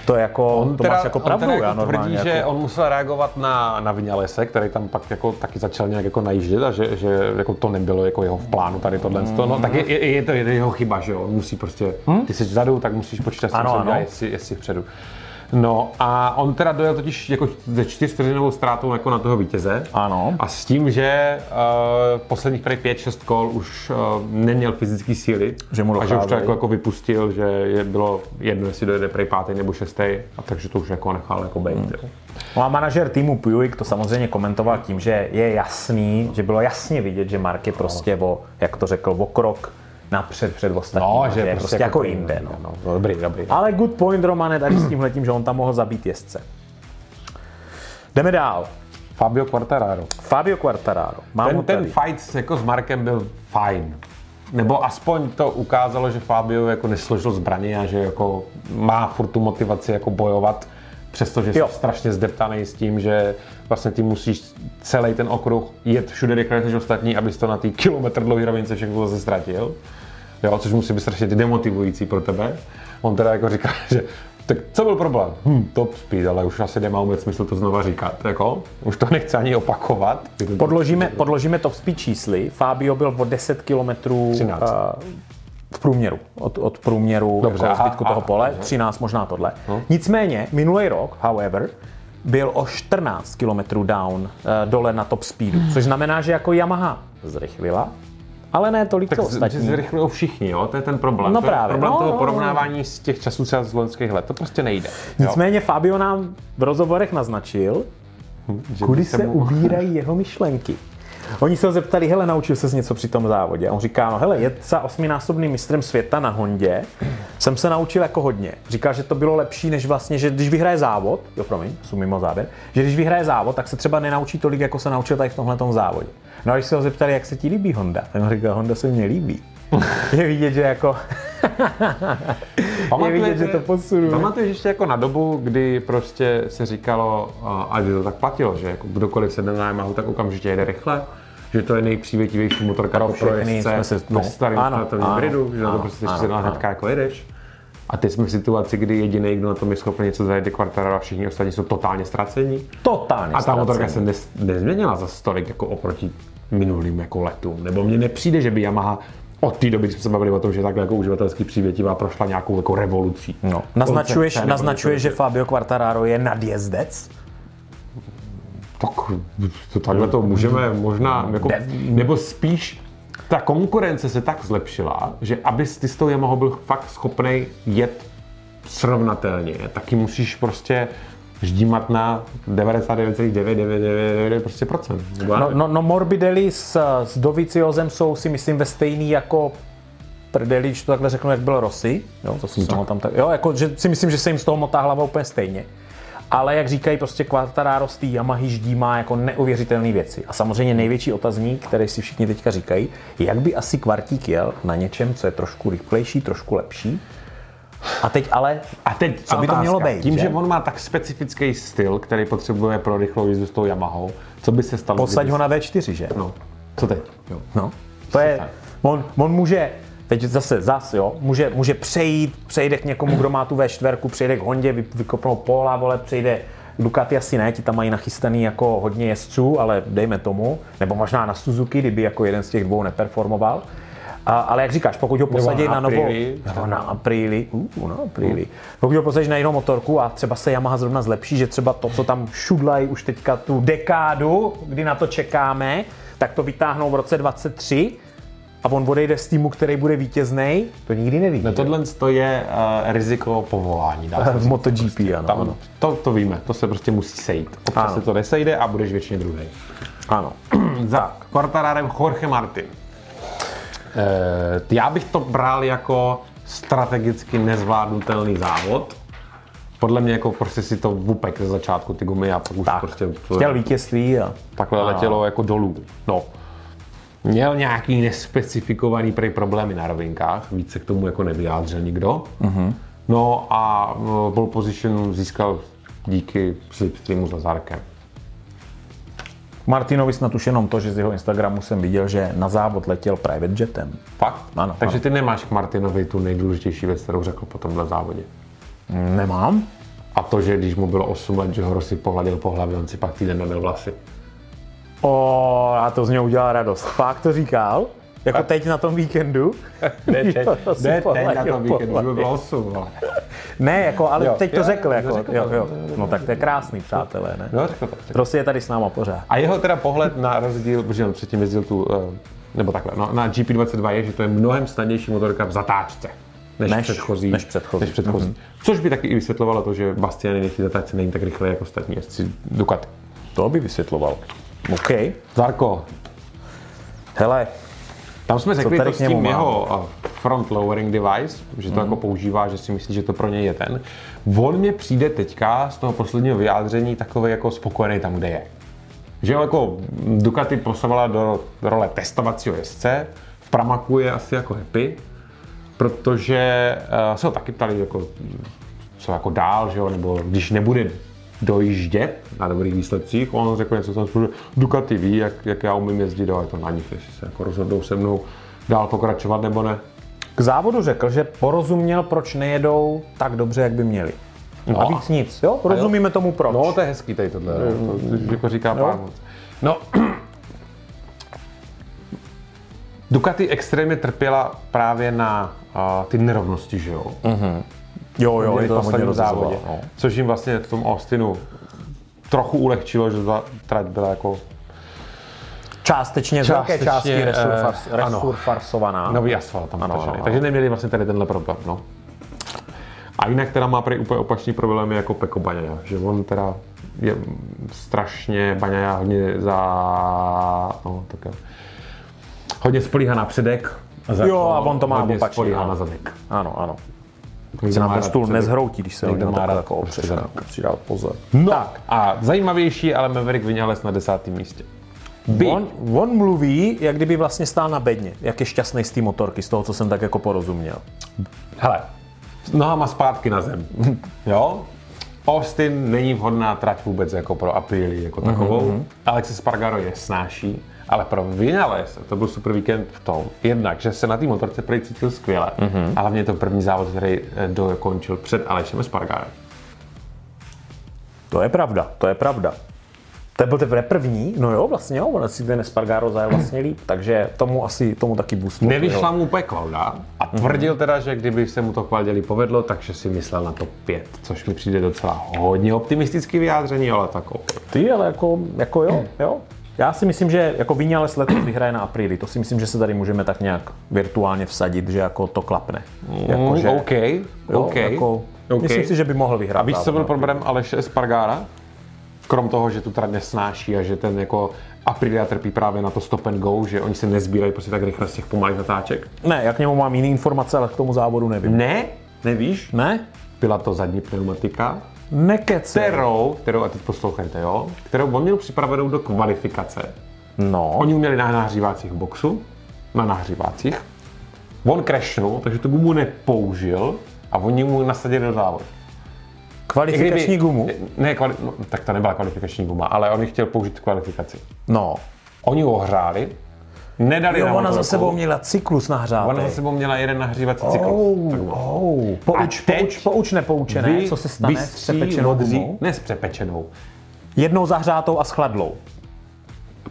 To je jako, on to máš jako pravdu,
on teda
já
jako
normálně.
tvrdí,
jako,
že on musel reagovat na, na Vinalese, který tam pak jako taky začal nějak jako najíždět a že, že jako to nebylo jako jeho v plánu tady tohle. Mm. No, tak je, je, je, to jeho chyba, že jo, on musí prostě, hmm? ty jsi vzadu, tak musíš počítat s tím,
Ano, ano.
jestli, jestli vpředu. No a on teda dojel totiž jako ze čtyřvteřinovou ztrátou jako na toho vítěze.
Ano.
A s tím, že uh, posledních prej 5-6 kol už uh, neměl fyzické síly
Že mu
a že už to jako, jako vypustil, že je bylo jedno, jestli dojede prej pátý nebo šestý, a takže to už jako nechal jako být.
Hmm. No a manažer týmu Puig to samozřejmě komentoval tím, že je jasný, že bylo jasně vidět, že Mark je prostě o, jak to řekl, o krok napřed před ostatními.
No, že
je prostě jako jinde. No.
No, no, dobrý, dobrý.
Ale good point, Romane, tady s tímhletím, že on tam mohl zabít jezdce. Jdeme dál.
Fabio Quartararo.
Fabio Quartararo. Mám
Ten, ten fight jako s Markem byl fajn. Nebo aspoň to ukázalo, že Fabio jako nesložil zbraně a že jako má furt tu motivaci jako bojovat, přestože jsi
Jo.
strašně zdeptaný s tím, že vlastně ty musíš celý ten okruh jet všude rychleji než ostatní, abys to na té kilometr dlouhé rovince všechno zase ztratil. Jo, což musí být strašně demotivující pro tebe. On teda jako říká, že Tak co byl problém? Hm, top speed, ale už asi nemá vůbec smysl to znova říkat. Jako? Už to nechci ani opakovat.
Podložíme, podložíme top speed čísly. Fabio byl o 10 km
13.
v průměru, od, od průměru
Dobře,
jako
aha,
zbytku toho
aha,
pole,
aha.
13 možná tohle.
No.
Nicméně, minulý rok, however, byl o 14 km down eh, dole na top speedu, což znamená, že jako Yamaha zrychlila, ale ne tolik
tak že
ostatní.
zrychlují všichni, jo? to je ten problém.
No
to je
právě,
problém
no,
toho
no,
porovnávání z těch časů třeba z loňských let, to prostě nejde. jo?
Nicméně Fabio nám v rozhovorech naznačil,
Že
kudy se
mu-
ubírají jeho myšlenky. Oni se ho zeptali, hele, naučil se něco při tom závodě? A on říká, no hele, jet za osminásobným mistrem světa na Hondě jsem se naučil jako hodně. Říkal, že to bylo lepší, než vlastně, že když vyhraje závod, jo promiň, jsou mimo záběr, že když vyhraje závod, tak se třeba nenaučí tolik, jako se naučil tady v tomhle závodě. No a když se ho zeptali, jak se ti líbí Honda, tak on říkal, Honda se mně líbí. Je vidět, že jako... je vidět, že to posunuje.
Pamatuješ ještě jako na dobu, kdy prostě se říkalo, a kdy to tak platilo, že jako kdokoliv sedne na Yamahu, tak okamžitě jede rychle, že to je nejpřívětivější motorka pro jezdce
jsme se- no,
ve starém
ano, ano,
gridu, že na to prostě si
ano.
hnedka jako jedeš. A teď jsme v situaci, kdy jediný, kdo na tom je schopný něco zajet, je Quartararo a všichni ostatní jsou totálně ztracení.
Totálně
A ta motorka se ne, nezměnila za stolik jako oproti minulým jako letům. Nebo mně nepřijde, že by Yamaha od té doby, když jsme se bavili o tom, že takhle jako uživatelsky přívětivá, prošla nějakou jako revolucí.
No. Naznačuješ,
Koncepce
naznačuješ, že Fabio Quartararo je nadjezdec?
Tak to takhle to můžeme možná, jako, nebo spíš ta konkurence se tak zlepšila, že abys ty s tou Yamaha byl fakt schopný jet srovnatelně, taky musíš prostě ždímat na 99,999 prostě procent.
No, no, no Morbidelli s, s Doviciozem jsou si myslím ve stejný jako prdeli, když to takhle řeknu, jak byl Rossi. Jo, to jsem no, tam tak, jo, jako, že si myslím, že se jim z toho motá hlava úplně stejně. Ale jak říkají, prostě Quartararo z té Yamahy ždí má jako neuvěřitelné věci. A samozřejmě největší otazník, který si všichni teďka říkají, jak by asi Kvartík jel na něčem, co je trošku rychlejší, trošku lepší. A teď ale,
A teď
co by to
otázka.
mělo být,
Tím,
že?
že? on má tak specifický styl, který potřebuje pro rychlou jízdu s tou Yamahou, co by se stalo?
posaď
kdyby-
ho na V4, že?
No, co teď? Jo.
No, to je, on, on může, teď zase, zase, jo, může, může přejít, přejde k někomu, kdo má tu V4, přejde k Hondě, vy, vykopnou Pola, vole, přejde Ducati asi ne, ti tam mají nachystaný jako hodně jezdců, ale dejme tomu, nebo možná na Suzuki, kdyby jako jeden z těch dvou neperformoval. A, ale jak říkáš, pokud ho posadí
na
na, novou, nebo na Apríli, uh, na Apríli. Pokud ho posadíš na jinou motorku a třeba se Yamaha zrovna zlepší, že třeba to, co tam šudlají už teďka tu dekádu, kdy na to čekáme, tak to vytáhnou v roce 23 a on odejde z týmu, který bude vítězný, to nikdy neví.
No tohle to je uh, riziko povolání. Dá se
v
říct.
MotoGP, ano,
Tam,
ano.
to, to víme, to se prostě musí sejít. Občas
Ano.
se to nesejde a budeš většině druhý.
ano.
Za Quartararem Jorge Martin. E, já bych to bral jako strategicky nezvládnutelný závod. Podle mě jako prostě si to vupek ze začátku ty gumy a pak už
Tak,
prostě
chtěl vítězství a
takhle letělo jako dolů. No. Měl nějaký nespecifikovaný prej problémy na rovinkách, víc se k tomu jako nevyjádřil nikdo. Mm-hmm. No a eh, pole position získal díky slipstreamu s Lazarkem.
Martinovi snad už jenom to, že z jeho Instagramu jsem viděl, že na závod letěl private jetem.
Fakt?
Ano,
Takže
ano.
ty nemáš k Martinovi tu nejdůležitější věc, kterou řekl po tomhle závodě.
Nemám.
A to, že když mu bylo 8 let, že ho Rossi pohladil po hlavě, on si pak týden neměl vlasy.
O, a to z něho udělal radost. Fakt to říkal? Jako teď na tom víkendu? Jo, to si
ne,
pohladil
na tom víkendu, by bylo 8. ale-
Ne, jako, ale
Jo.
teď to
Jo,
řekl,
jo,
jako,
řekl
jo, jo. No tak to je krásný, přátelé, ne?
No, řekl to. řekl.
Rossi je tady s náma pořád.
A jeho teda pohled na rozdíl, protože on předtím jezdil tu, eh, nebo takhle, no, na GP22 je, že to je mnohem snadnější motorka v zatáčce. Než,
Než-
předchozí.
než předchozí.
Než předchozí. Což by taky i vysvětlovalo to, že Bastianini v zatáčce není tak rychle jako ostatní jezdci Ducati.
To by vysvětloval. OK.
Zarko,
Hele,
tam jsme řekli to s tím
mám?
jeho eh, front lowering device, že to jako používá, že si myslí, že to pro něj je ten. On mě přijde teďka z toho posledního vyjádření takový jako spokojený tam, kde je. Že jako Ducati posovala do role testovacího jezdce, v Pramaku je asi jako happy, protože uh, se ho taky ptali, jako, co jako dál, že jo, nebo když nebude dojíždět na dobrých výsledcích, on řekl něco, co že Ducati ví, jak, jak já umím jezdit, ale to na nich, jestli se jako rozhodnou se mnou dál pokračovat nebo ne.
k závodu řekl, že porozuměl, proč nejedou tak dobře, jak by měli. No. A víc nic, jo? Rozumíme tomu proč.
No, to je hezký tady tohle, mm. to, jako říká pán. No, Ducati extrémně trpěla právě na uh, ty nerovnosti, že jo?
Mm-hmm. Jo, jo, je to hodně závodě. No.
Což jim vlastně v tom Austinu trochu ulehčilo, že ta trať byla jako
Částečně, z velké části resurfarsovaná.
Nový asfalt tam ano, ano, ano. Takže neměli vlastně tady tenhle problém. No. A jinak teda má prý úplně opačný problém jako Peko Baňaja, že on teda je strašně Baňaja hodně za... No, tak hodně spolíhá na předek.
A za jo, a on to má opačně.
spolíhá na zadek.
Ano, ano. Se nám ten stůl nezhroutí, když se někdo má rád jako Musí dát pozor.
No tak. a zajímavější, ale Maverick Vinales na desátém místě.
On, on mluví, jak kdyby vlastně stál na bedně, jak je šťastný z té motorky, z toho, co jsem tak jako porozuměl.
Hele, nohama zpátky na zem. jo? Austin není vhodná trať vůbec jako pro Aprilii jako takovou. Mm-hmm. Alex Spargaro je snáší, ale pro Vinales to byl super víkend v tom, jednak, že se na té motorce prý cítil skvěle, mm-hmm. a hlavně to první závod, který eh, dokončil před Alešem Spargarem.
To je pravda, to je pravda. To byl teprve první, no jo, vlastně jo, on si ten Espargaro zajel vlastně líp, takže tomu asi, tomu taky boostnul.
Nevyšla mu úplně kvalda a tvrdil teda, že kdyby se mu to kvalděli povedlo, takže si myslel na to pět, což mi přijde docela hodně optimistický vyjádření, ale takový.
Ty, ale jako, jako jo, jo. Já si myslím, že jako Vinales letos vyhraje na apríli. To si myslím, že se tady můžeme tak nějak virtuálně vsadit, že jako to klapne.
Jako, že, OK, jo, OK. Jako,
okay. Myslím si, že by mohl vyhrát.
A víš, co byl problém Aleše Espargára? krom toho, že tu trať nesnáší a že ten jako Aprilia trpí právě na to stop and go, že oni se nezbírají prostě tak rychle z těch pomalých natáček.
Ne, já k němu mám jiné informace, ale k tomu závodu nevím.
Ne? Nevíš?
Ne?
Byla to zadní pneumatika,
Nekece.
Kterou, kterou, a teď poslouchejte, jo, kterou on měl připravenou do kvalifikace.
No.
Oni měli na nahřívácích boxu, na nahřívácích. On crashnul, takže tu gumu nepoužil a oni mu nasadili do závodu.
Kvalifikační kdyby, gumu?
Ne, kvali, no, tak to nebyla kvalifikační guma, ale on chtěl použít kvalifikaci.
No.
Oni ho ohřáli, nedali
jo,
na
ona za sebou měla cyklus nahřátý.
Ona za sebou měla jeden nahřívací
oh,
cyklus.
Oh, pouč, pouč, pouč, nepoučené, co se stane s přepečenou gumou?
Ne s přepečenou.
Jednou zahřátou a schladlou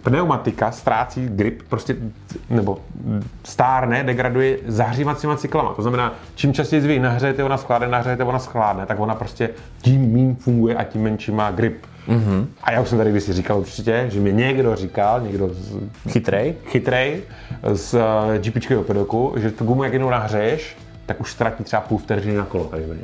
pneumatika ztrácí grip, prostě, nebo stárne, degraduje zahřívacíma cyklama. To znamená, čím častěji vy nahřejete, ona schládne, nahřejete, ona schládne, tak ona prostě tím méně funguje a tím menší má grip. Mm-hmm. A já už jsem tady kdysi říkal určitě, že mi někdo říkal, někdo z,
chytrej,
chytrej z uh, eh, GPčkového pedoku, že tu gumu jak jednou nahřeješ, tak už ztratí třeba půl vteřiny na kolo. Takže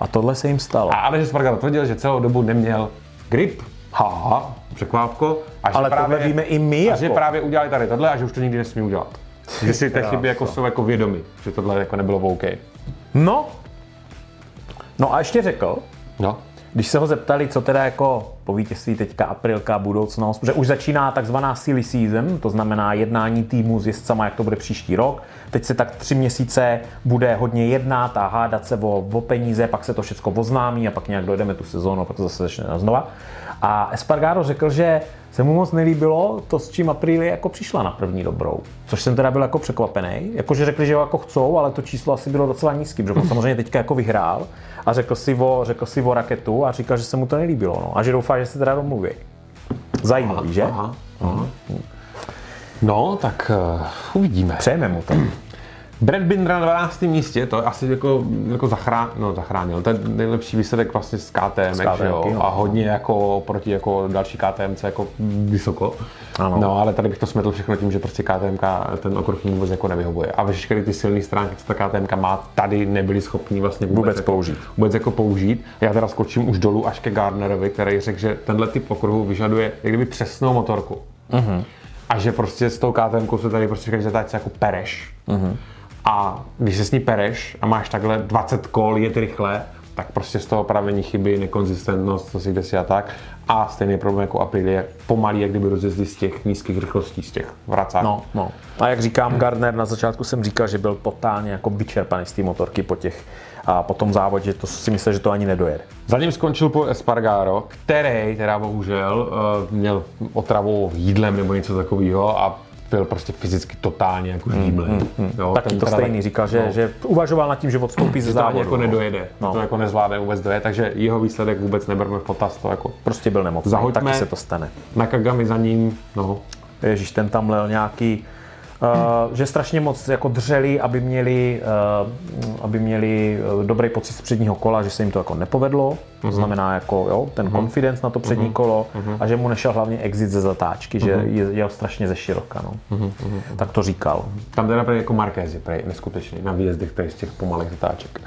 a tohle se jim stalo.
A ale že Spargaro tvrdil, že celou dobu neměl grip, ha, překvápko.
A že Ale právě, tohle víme i my.
A jako. že právě udělali tady tohle a že už to nikdy nesmí udělat. Že si té chyby jako jsou jako vědomi, že tohle jako nebylo OK.
No. No a ještě řekl,
no.
když se ho zeptali, co teda jako po vítězství teďka aprilka, budoucnost, protože už začíná takzvaná silly season, to znamená jednání týmu s jezdcama, jak to bude příští rok. Teď se tak tři měsíce bude hodně jednat a hádat se o, o peníze, pak se to všechno oznámí a pak nějak dojdeme tu sezónu a pak to zase začne znova. A Espargaro řekl, že se mu moc nelíbilo to, s čím Aprilia jako přišla na první dobrou. Což jsem teda byl jako překvapený. Jakože řekli, že ho jako chcou, ale to číslo asi bylo docela nízký, protože samozřejmě teďka jako vyhrál a řekl si o, řekl si o raketu a říkal, že se mu to nelíbilo. No. A že doufá, že se teda domluví. Zajímavý,
aha,
že?
Aha, aha. No, tak uh, uvidíme.
Přejeme mu to.
Brad Binder na 12. místě, to asi jako, jako zachrán, no, zachránil. Je nejlepší výsledek vlastně z KTM, z KTM jo? No. a hodně jako proti jako další KTMC jako vysoko.
Ano.
No, ale tady bych to smetl všechno tím, že prostě KTM ten okruh vůbec jako nevyhovuje. A veškeré ty silné stránky, co ta KTM má, tady nebyli schopni vlastně
vůbec, vůbec jako, použít.
Vůbec jako použít. Já teda skočím už dolů až ke Gardnerovi, který řekl, že tenhle typ okruhu vyžaduje jak kdyby přesnou motorku. Uh-huh. A že prostě s tou KTM se tady prostě říkají, že jako pereš. Uh-huh. A když se s ní pereš a máš takhle 20 kol, jet rychle, tak prostě z toho pravení chyby, nekonzistentnost, co si kde si a tak. A stejný problém jako Aprilie, pomalý, jak kdyby rozjezdí z těch nízkých rychlostí, z těch vracáků.
No, no. A jak říkám Gardner, na začátku jsem říkal, že byl totálně jako vyčerpaný z té motorky po těch a po tom závodě, to si myslel, že to ani nedojede.
Za ním skončil po Espargaro, který teda bohužel uh, měl otravu jídlem nebo něco takového a byl prostě fyzicky totálně jako žímlej. Mm, mm,
mm. Tak to stejný tak, říkal, že, no, že uvažoval nad tím, že odstoupí ze závodu.
jako nedojede, no. to jako nezvládne vůbec dojet, takže jeho výsledek vůbec neberme v potaz. To jako
prostě byl nemocný, zahoďme, taky se to stane.
Na Kagami za ním, no.
Ježíš, ten tam lel nějaký Uh, že strašně moc jako dřeli, aby měli, uh, aby měli eh, dobrý pocit z předního kola, že se jim to jako nepovedlo, to mhm. znamená jako jo, ten uh-huh. confidence na to přední uh-huh. kolo uh-huh. a že mu nešel hlavně exit ze zatáčky, uh-huh. že je, jel strašně ze široka, no. uh-huh. tak to říkal.
Tam teda prej jako Marquez je prej neskutečný na výjezdech z těch pomalých zatáček.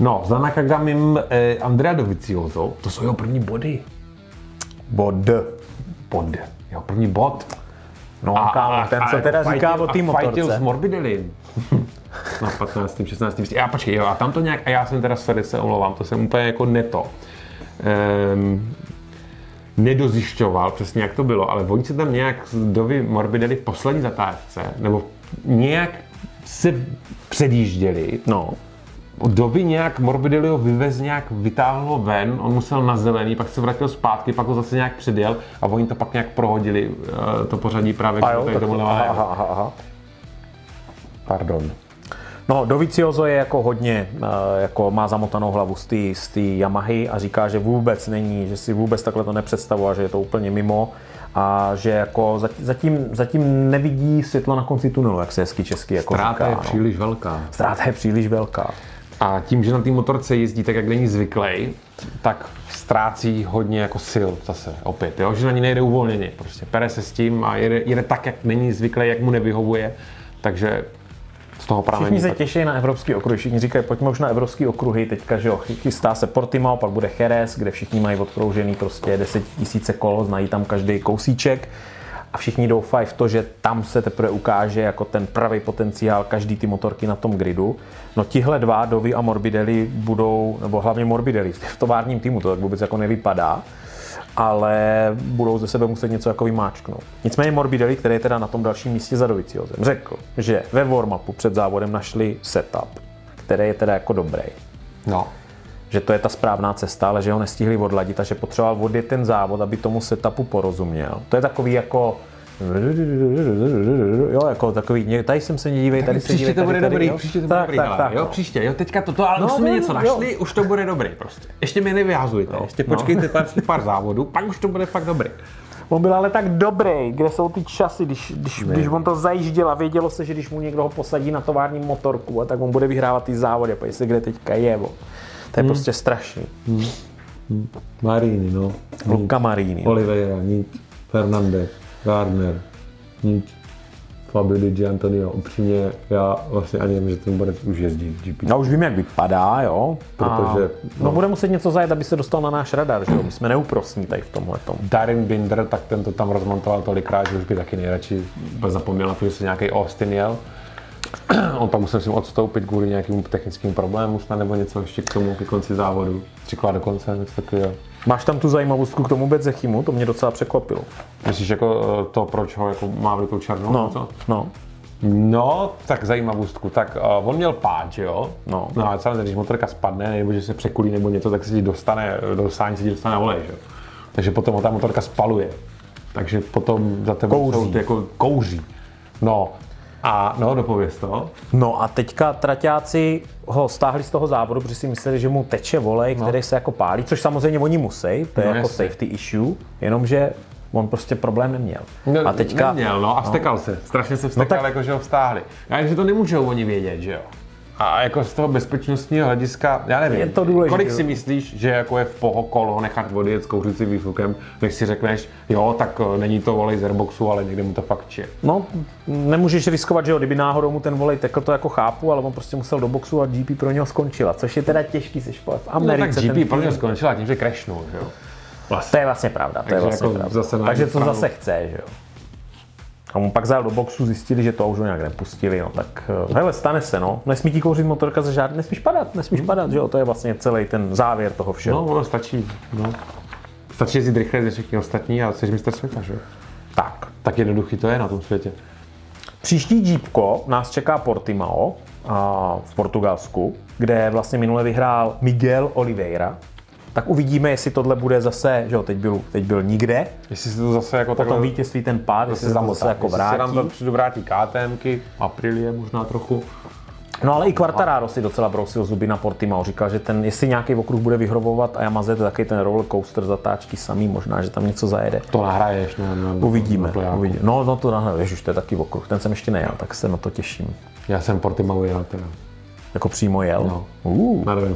No, za Nakagamim eh, Andrea Dovizioso, to jsou jeho první body.
Bod.
Bod. Jeho první bod.
No, a, kámo, ten, co teda a říká o té motorce.
A s Morbidelin. na 15. 16. místě. Já počkej, jo, a tam to nějak, a já jsem teda se se omlouvám, to jsem úplně jako neto. Um, nedozjišťoval přesně, jak to bylo, ale oni se tam nějak dovi Morbidelli v poslední zatáčce, nebo nějak se předjížděli.
No.
Doby nějak Morbidelli vyvez nějak, vytáhl ven, on musel na zelený, pak se vrátil zpátky, pak ho zase nějak předjel a oni to pak nějak prohodili, eh, to pořadí právě,
a jo, tady to, aha, aha, aha.
Pardon.
No, Doviciozo je jako hodně, eh, jako má zamotanou hlavu z té Yamahy a říká, že vůbec není, že si vůbec takhle to nepředstavuje, že je to úplně mimo a že jako zatím, zatím nevidí světlo na konci tunelu, jak se hezky česky jako
Stráta
říká.
je no. příliš velká.
Stráta je příliš velká.
A tím, že na té motorce jezdí tak, jak není zvyklý, tak ztrácí hodně jako sil zase opět, jo? že na ní nejde uvolněně. Prostě pere se s tím a jede, jede tak, jak není zvyklý, jak mu nevyhovuje. Takže z toho právě
Všichni se tak... těší na evropský okruh, všichni říkají, pojďme už na evropský okruhy, teďka, že jo, chystá se Portimao, pak bude Jerez, kde všichni mají odkroužený prostě 10 tisíce kol, znají tam každý kousíček a všichni doufají v to, že tam se teprve ukáže jako ten pravý potenciál každý ty motorky na tom gridu. No tihle dva, Dovi a Morbidelli, budou, nebo hlavně Morbidelli v továrním týmu, to tak vůbec jako nevypadá, ale budou ze sebe muset něco jako vymáčknout. Nicméně Morbidelli, který je teda na tom dalším místě za Doviciozem, řekl, že ve warm-upu před závodem našli setup, který je teda jako dobrý.
No
že to je ta správná cesta, ale že ho nestihli odladit a že potřeboval odjet ten závod, aby tomu setupu porozuměl. To je takový jako Jo, jako takový, tady jsem se nedívej, tady se
Příště to bude tady, dobrý, jo? příště to bude tak, dobrý, tak, tak, jo, příště, jo, teďka toto, ale no, už jsme no, něco no, našli, jo. už to bude dobrý prostě. Ještě mě nevyhazujte, no, ještě no. počkejte pár, pár závodů, pak už to bude fakt dobrý.
On byl ale tak dobrý, kde jsou ty časy, když, když, když on to zajížděl a vědělo se, že když mu někdo ho posadí na tovární motorku, a tak on bude vyhrávat ty závody, a se kde teďka je. Bo. To je hmm. prostě strašný. Hmm.
Hmm. Marini, no.
Luca Marini.
Oliveira, nic. Fernandez, Gardner, nic. Fabio Di Antonio, upřímně, já vlastně ani nevím, že ten bude už jezdí v GP.
Já už vím, jak vypadá, jo.
Protože, a,
no, no, bude muset něco zajet, aby se dostal na náš radar, že jo. My jsme neúprosní tady v tomhle tom.
Darin Binder, tak ten to tam rozmontoval tolikrát, že už by taky nejradši zapomněl na to, že se nějaký Austin jel. On pak musel si odstoupit kvůli nějakým technickým problémům snad nebo něco ještě k tomu, ke konci závodu. Třikrát do konce, něco takového.
Máš tam tu zajímavost k tomu Bedzechimu, to mě docela překvapilo.
Myslíš jako eh, to, proč ho jako má velikou černou?
No, co? no.
No, tak zajímavostku. Tak uh, on měl páč, jo?
No.
No a samozřejmě, když motorka spadne, nebo že se překulí nebo něco, tak se ti dostane, do sání se ti dostane olej, že? Takže potom ho ta motorka spaluje. Takže potom za tebou kouří. Jsou, jako kouří. No, a no, dopověz to.
No a teďka traťáci ho stáhli z toho závodu, protože si mysleli, že mu teče volej, no. který se jako pálí, což samozřejmě oni musí, to je no, jako jasně. safety issue, jenomže on prostě problém neměl.
No, a teďka, neměl, no a vstekal no. se. Strašně se vstekal, no, tak, jako že ho vstáhli. Já že to nemůžou oni vědět, že jo? A jako z toho bezpečnostního hlediska, já nevím,
je to důležité.
kolik si myslíš, že jako je v poho kolo nechat odjet s kouřícím výfukem, než si řekneš, jo, tak eh, není to volej z airboxu, ale někde mu to fakt če.
No, nemůžeš riskovat, že jo, kdyby náhodou mu ten volej tekl, to jako chápu, ale on prostě musel do boxu a GP pro něho skončila, což je teda těžký se v
Americe. No, tak GP pro něho skončila tím, že crashnul, že jo.
Vlastně. To je vlastně pravda, to je vlastně jako pravda. Zase Takže co zase chce, že jo. A mu pak zajel do boxu, zjistili, že to už ho nějak nepustili, no tak eh, hele, stane se, no. Nesmí ti kouřit motorka za žádný, nesmíš padat, nesmíš hmm. padat, že jo, to je vlastně celý ten závěr toho všeho.
No, ono stačí, no. Stačí jezdit rychle než všichni ostatní a jsi mistr světa, že jo.
Tak.
Tak jednoduchý to je na tom světě.
Příští Jeepko nás čeká Portimao a v Portugalsku, kde vlastně minule vyhrál Miguel Oliveira, tak uvidíme, jestli tohle bude zase, že jo, teď byl, teď byl nikde,
Jestli se to zase jako
po tom
takhle...
vítězství ten pád, jestli se tam zase jako
Jestli se nám to
vrátí.
vrátí KTMky, Aprilie možná trochu.
No ale i Quartararo si docela brousil zuby na Portimao. Říkal, že ten, jestli nějaký okruh bude vyhrobovat a Yamaze, to taky ten roller coaster zatáčky samý, možná, že tam něco zajede.
To nahraješ, ne? ne
Uvidíme.
na
uvidíme. No, no to nahle, ježiš, to je taky okruh, ten jsem ještě nejel, tak se na to těším.
Já jsem Portimao jel teda.
Jako přímo jel.
No.
Uh.
Na novém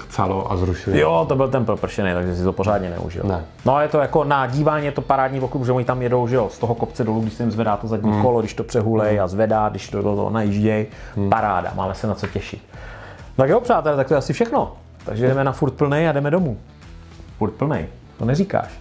Chcelo a zrušili.
Jo, to byl ten propršený, takže si to pořádně neužil.
Ne.
No ale je to jako na dívání je to parádní okruh, že oni tam jedou, že jo, z toho kopce dolů, když se jim zvedá to zadní
Hmm.
kolo, když to přehulej a zvedá, když to do toho najížděj. Paráda, máme se na co těšit. Tak jo, přátelé, tak to je asi všechno. Takže jdeme na furt plnej a jdeme domů. Furt plnej, to neříkáš.